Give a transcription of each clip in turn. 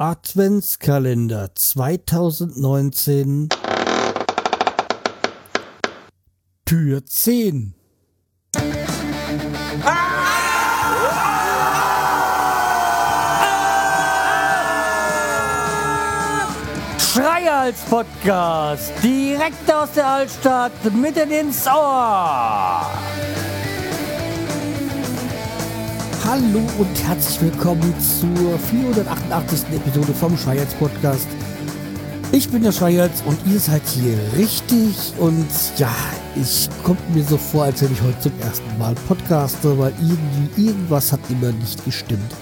Adventskalender 2019 Tür 10 Schreihals Podcast. Direkt aus der Altstadt mitten ins Ohr. Hallo und herzlich willkommen zur 488. Episode vom Schreihals Podcast. Ich bin der Schreihals und ihr seid hier richtig und ja, ich kommt mir so vor, als wenn ich heute zum ersten Mal podcaste, weil irgendwie irgendwas hat immer nicht gestimmt.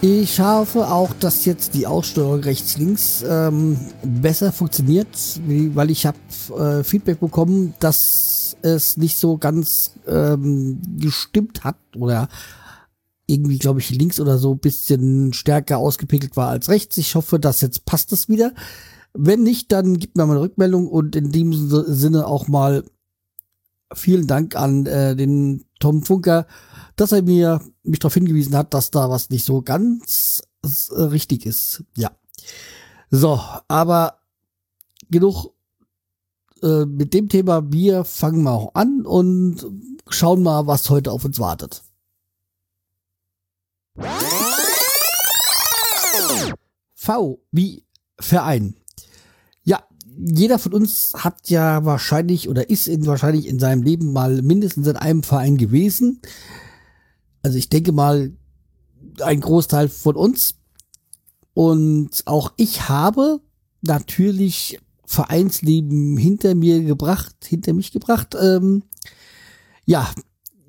Ich hoffe auch, dass jetzt die Aussteuerung rechts-links ähm, besser funktioniert, weil ich habe äh, Feedback bekommen, dass es nicht so ganz ähm, gestimmt hat oder irgendwie, glaube ich, links oder so bisschen stärker ausgepegelt war als rechts. Ich hoffe, dass jetzt passt es wieder. Wenn nicht, dann gibt mir mal eine Rückmeldung und in dem Sinne auch mal vielen Dank an äh, den Tom Funker, dass er mir mich darauf hingewiesen hat, dass da was nicht so ganz äh, richtig ist. Ja. So, aber genug äh, mit dem Thema. Wir fangen mal an und schauen mal, was heute auf uns wartet. V wie Verein. Ja, jeder von uns hat ja wahrscheinlich oder ist in, wahrscheinlich in seinem Leben mal mindestens in einem Verein gewesen also ich denke mal, ein Großteil von uns. Und auch ich habe natürlich Vereinsleben hinter mir gebracht, hinter mich gebracht. Ähm, ja,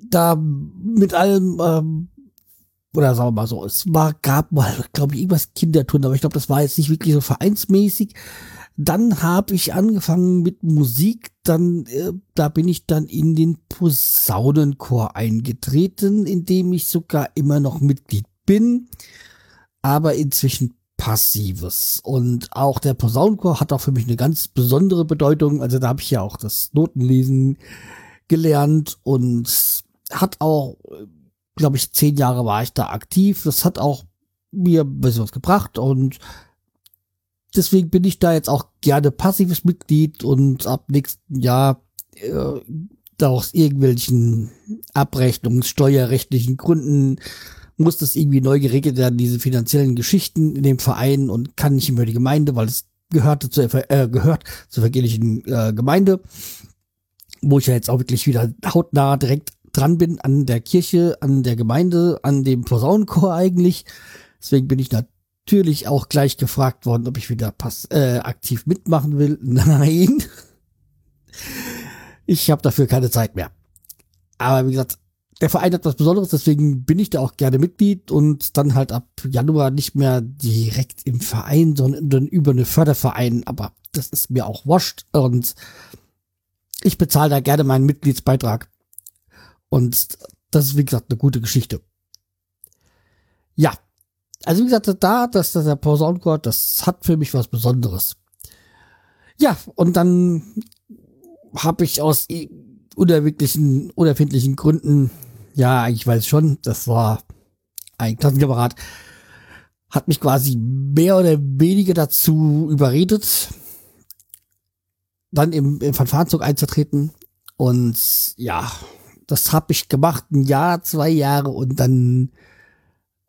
da mit allem, ähm, oder sagen wir mal so, es war, gab mal, glaube ich, irgendwas Kindertun, aber ich glaube, das war jetzt nicht wirklich so vereinsmäßig. Dann habe ich angefangen mit Musik, dann äh, da bin ich dann in den Posaunenchor eingetreten, in dem ich sogar immer noch Mitglied bin, aber inzwischen passives. Und auch der Posaunenchor hat auch für mich eine ganz besondere Bedeutung. Also da habe ich ja auch das Notenlesen gelernt und hat auch, glaube ich, zehn Jahre war ich da aktiv. Das hat auch mir ein bisschen was gebracht und deswegen bin ich da jetzt auch gerne passives Mitglied und ab nächsten Jahr äh, aus irgendwelchen Abrechnungssteuerrechtlichen Gründen muss das irgendwie neu geregelt werden, diese finanziellen Geschichten in dem Verein und kann nicht mehr die Gemeinde, weil es gehörte zur, äh, gehört zur evangelischen äh, Gemeinde, wo ich ja jetzt auch wirklich wieder hautnah direkt dran bin an der Kirche, an der Gemeinde, an dem Posaunenchor eigentlich. Deswegen bin ich natürlich auch gleich gefragt worden, ob ich wieder pass äh, aktiv mitmachen will. Nein. Ich habe dafür keine Zeit mehr. Aber wie gesagt, der Verein hat was Besonderes, deswegen bin ich da auch gerne Mitglied und dann halt ab Januar nicht mehr direkt im Verein, sondern über eine Förderverein. Aber das ist mir auch wascht und ich bezahle da gerne meinen Mitgliedsbeitrag. Und das ist, wie gesagt, eine gute Geschichte. Ja, also wie gesagt, da, dass das der Posaunenchor, das hat für mich was Besonderes. Ja, und dann habe ich aus unerwirklichen, unerfindlichen Gründen, ja, ich weiß schon, das war ein Klassenkamerad, hat mich quasi mehr oder weniger dazu überredet, dann im, im Fanfarenzug einzutreten. Und ja, das habe ich gemacht, ein Jahr, zwei Jahre und dann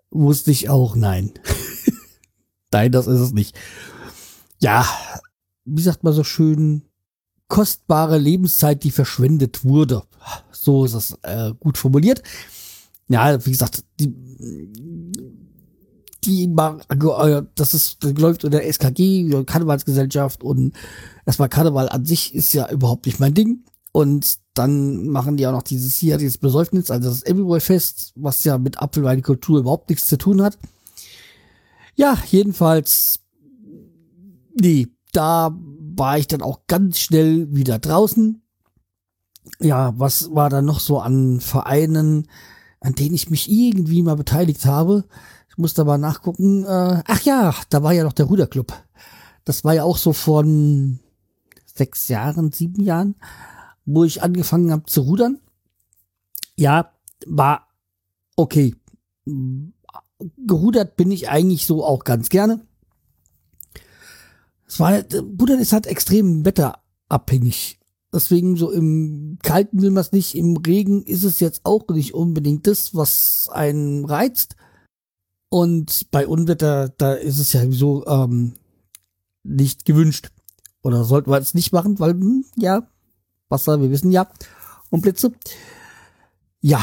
wusste ich auch, nein. nein, das ist es nicht. Ja, wie sagt man so schön, kostbare Lebenszeit, die verschwendet wurde. So ist das äh, gut formuliert. Ja, wie gesagt, die, die äh, das ist das läuft unter SKG, Karnevalsgesellschaft und erstmal Karneval an sich ist ja überhaupt nicht mein Ding. Und dann machen die auch noch dieses hier, dieses Besäufnis, also das Everywhere Fest, was ja mit Apfelweinkultur überhaupt nichts zu tun hat. Ja, jedenfalls, nee, da war ich dann auch ganz schnell wieder draußen. Ja, was war da noch so an Vereinen, an denen ich mich irgendwie mal beteiligt habe? Ich musste mal nachgucken. Äh, ach ja, da war ja noch der Ruderclub. Das war ja auch so von sechs Jahren, sieben Jahren wo ich angefangen habe zu rudern. Ja, war okay. gerudert bin ich eigentlich so auch ganz gerne. Es war, Rudern ist halt extrem wetterabhängig. Deswegen so im Kalten will man es nicht, im Regen ist es jetzt auch nicht unbedingt das, was einen reizt. Und bei Unwetter, da ist es ja so ähm, nicht gewünscht. Oder sollten wir es nicht machen, weil, hm, ja, Wasser, wir wissen ja, und Blitze. Ja,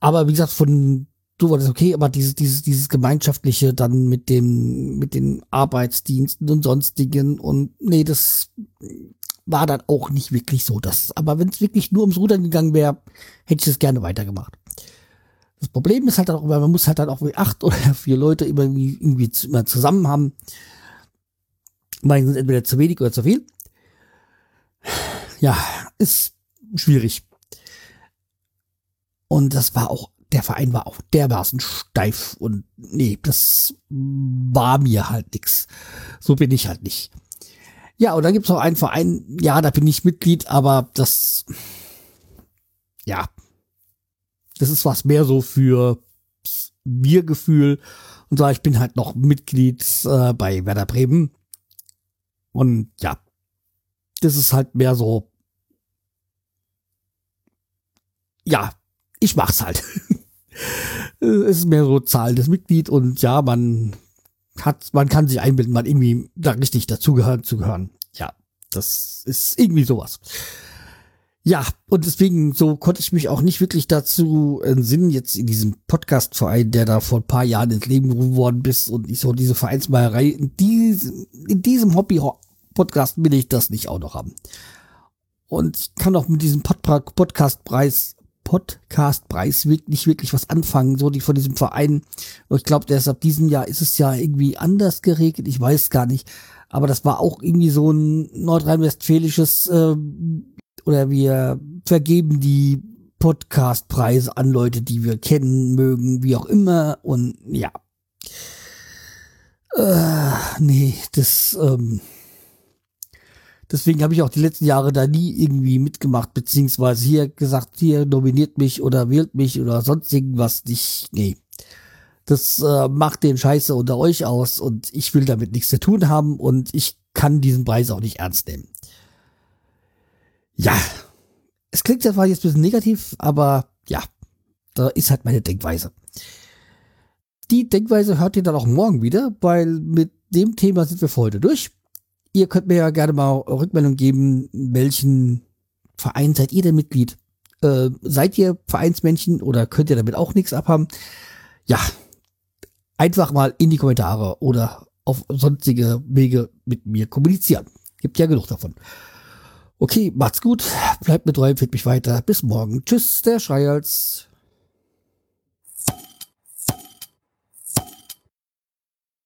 aber wie gesagt, von du war das okay, aber dieses, dieses, dieses gemeinschaftliche dann mit dem, mit den Arbeitsdiensten und sonstigen und nee, das war dann auch nicht wirklich so. Das, aber wenn es wirklich nur ums Rudern gegangen wäre, hätte ich es gerne weitergemacht. Das Problem ist halt auch, man muss halt dann auch acht oder vier Leute irgendwie, irgendwie immer zusammen haben. Meistens entweder zu wenig oder zu viel. Ja, ist schwierig. Und das war auch, der Verein war auch dermaßen steif und nee, das war mir halt nix. So bin ich halt nicht. Ja, und dann gibt's noch einen Verein, ja, da bin ich Mitglied, aber das, ja, das ist was mehr so für Wir-Gefühl. Und so, ich bin halt noch Mitglied äh, bei Werder Bremen. Und ja, das ist halt mehr so, ja, ich mach's halt. es ist mehr so zahlendes Mitglied und ja, man hat, man kann sich einbilden, man irgendwie da richtig dazugehören zu gehören. Ja, das ist irgendwie sowas. Ja, und deswegen so konnte ich mich auch nicht wirklich dazu entsinnen, jetzt in diesem Podcast-Verein, der da vor ein paar Jahren ins Leben geworden ist und ich so diese Vereinsmeierei, in diesem, in diesem Hobby-Podcast will ich das nicht auch noch haben. Und ich kann auch mit diesem Pod Podcast-Preis Podcast-Preis nicht wirklich was anfangen, so die von diesem Verein. Ich glaube, erst ab diesem Jahr ist es ja irgendwie anders geregelt, ich weiß gar nicht. Aber das war auch irgendwie so ein nordrhein-westfälisches äh, oder wir vergeben die Podcastpreise an Leute, die wir kennen, mögen, wie auch immer. Und ja. Äh, nee, das, ähm, deswegen habe ich auch die letzten Jahre da nie irgendwie mitgemacht, beziehungsweise hier gesagt, hier nominiert mich oder wählt mich oder sonst irgendwas nicht. Nee. Das äh, macht den Scheiße unter euch aus und ich will damit nichts zu tun haben und ich kann diesen Preis auch nicht ernst nehmen. Ja, es klingt zwar jetzt ein bisschen negativ, aber ja, da ist halt meine Denkweise. Die Denkweise hört ihr dann auch morgen wieder, weil mit dem Thema sind wir für heute durch. Ihr könnt mir ja gerne mal Rückmeldung geben, welchen Verein seid ihr denn Mitglied? Äh, seid ihr Vereinsmännchen oder könnt ihr damit auch nichts abhaben? Ja, einfach mal in die Kommentare oder auf sonstige Wege mit mir kommunizieren. Gibt ja genug davon. Okay, macht's gut, bleibt mit treu, fit mich weiter. Bis morgen. Tschüss, der Schreihals.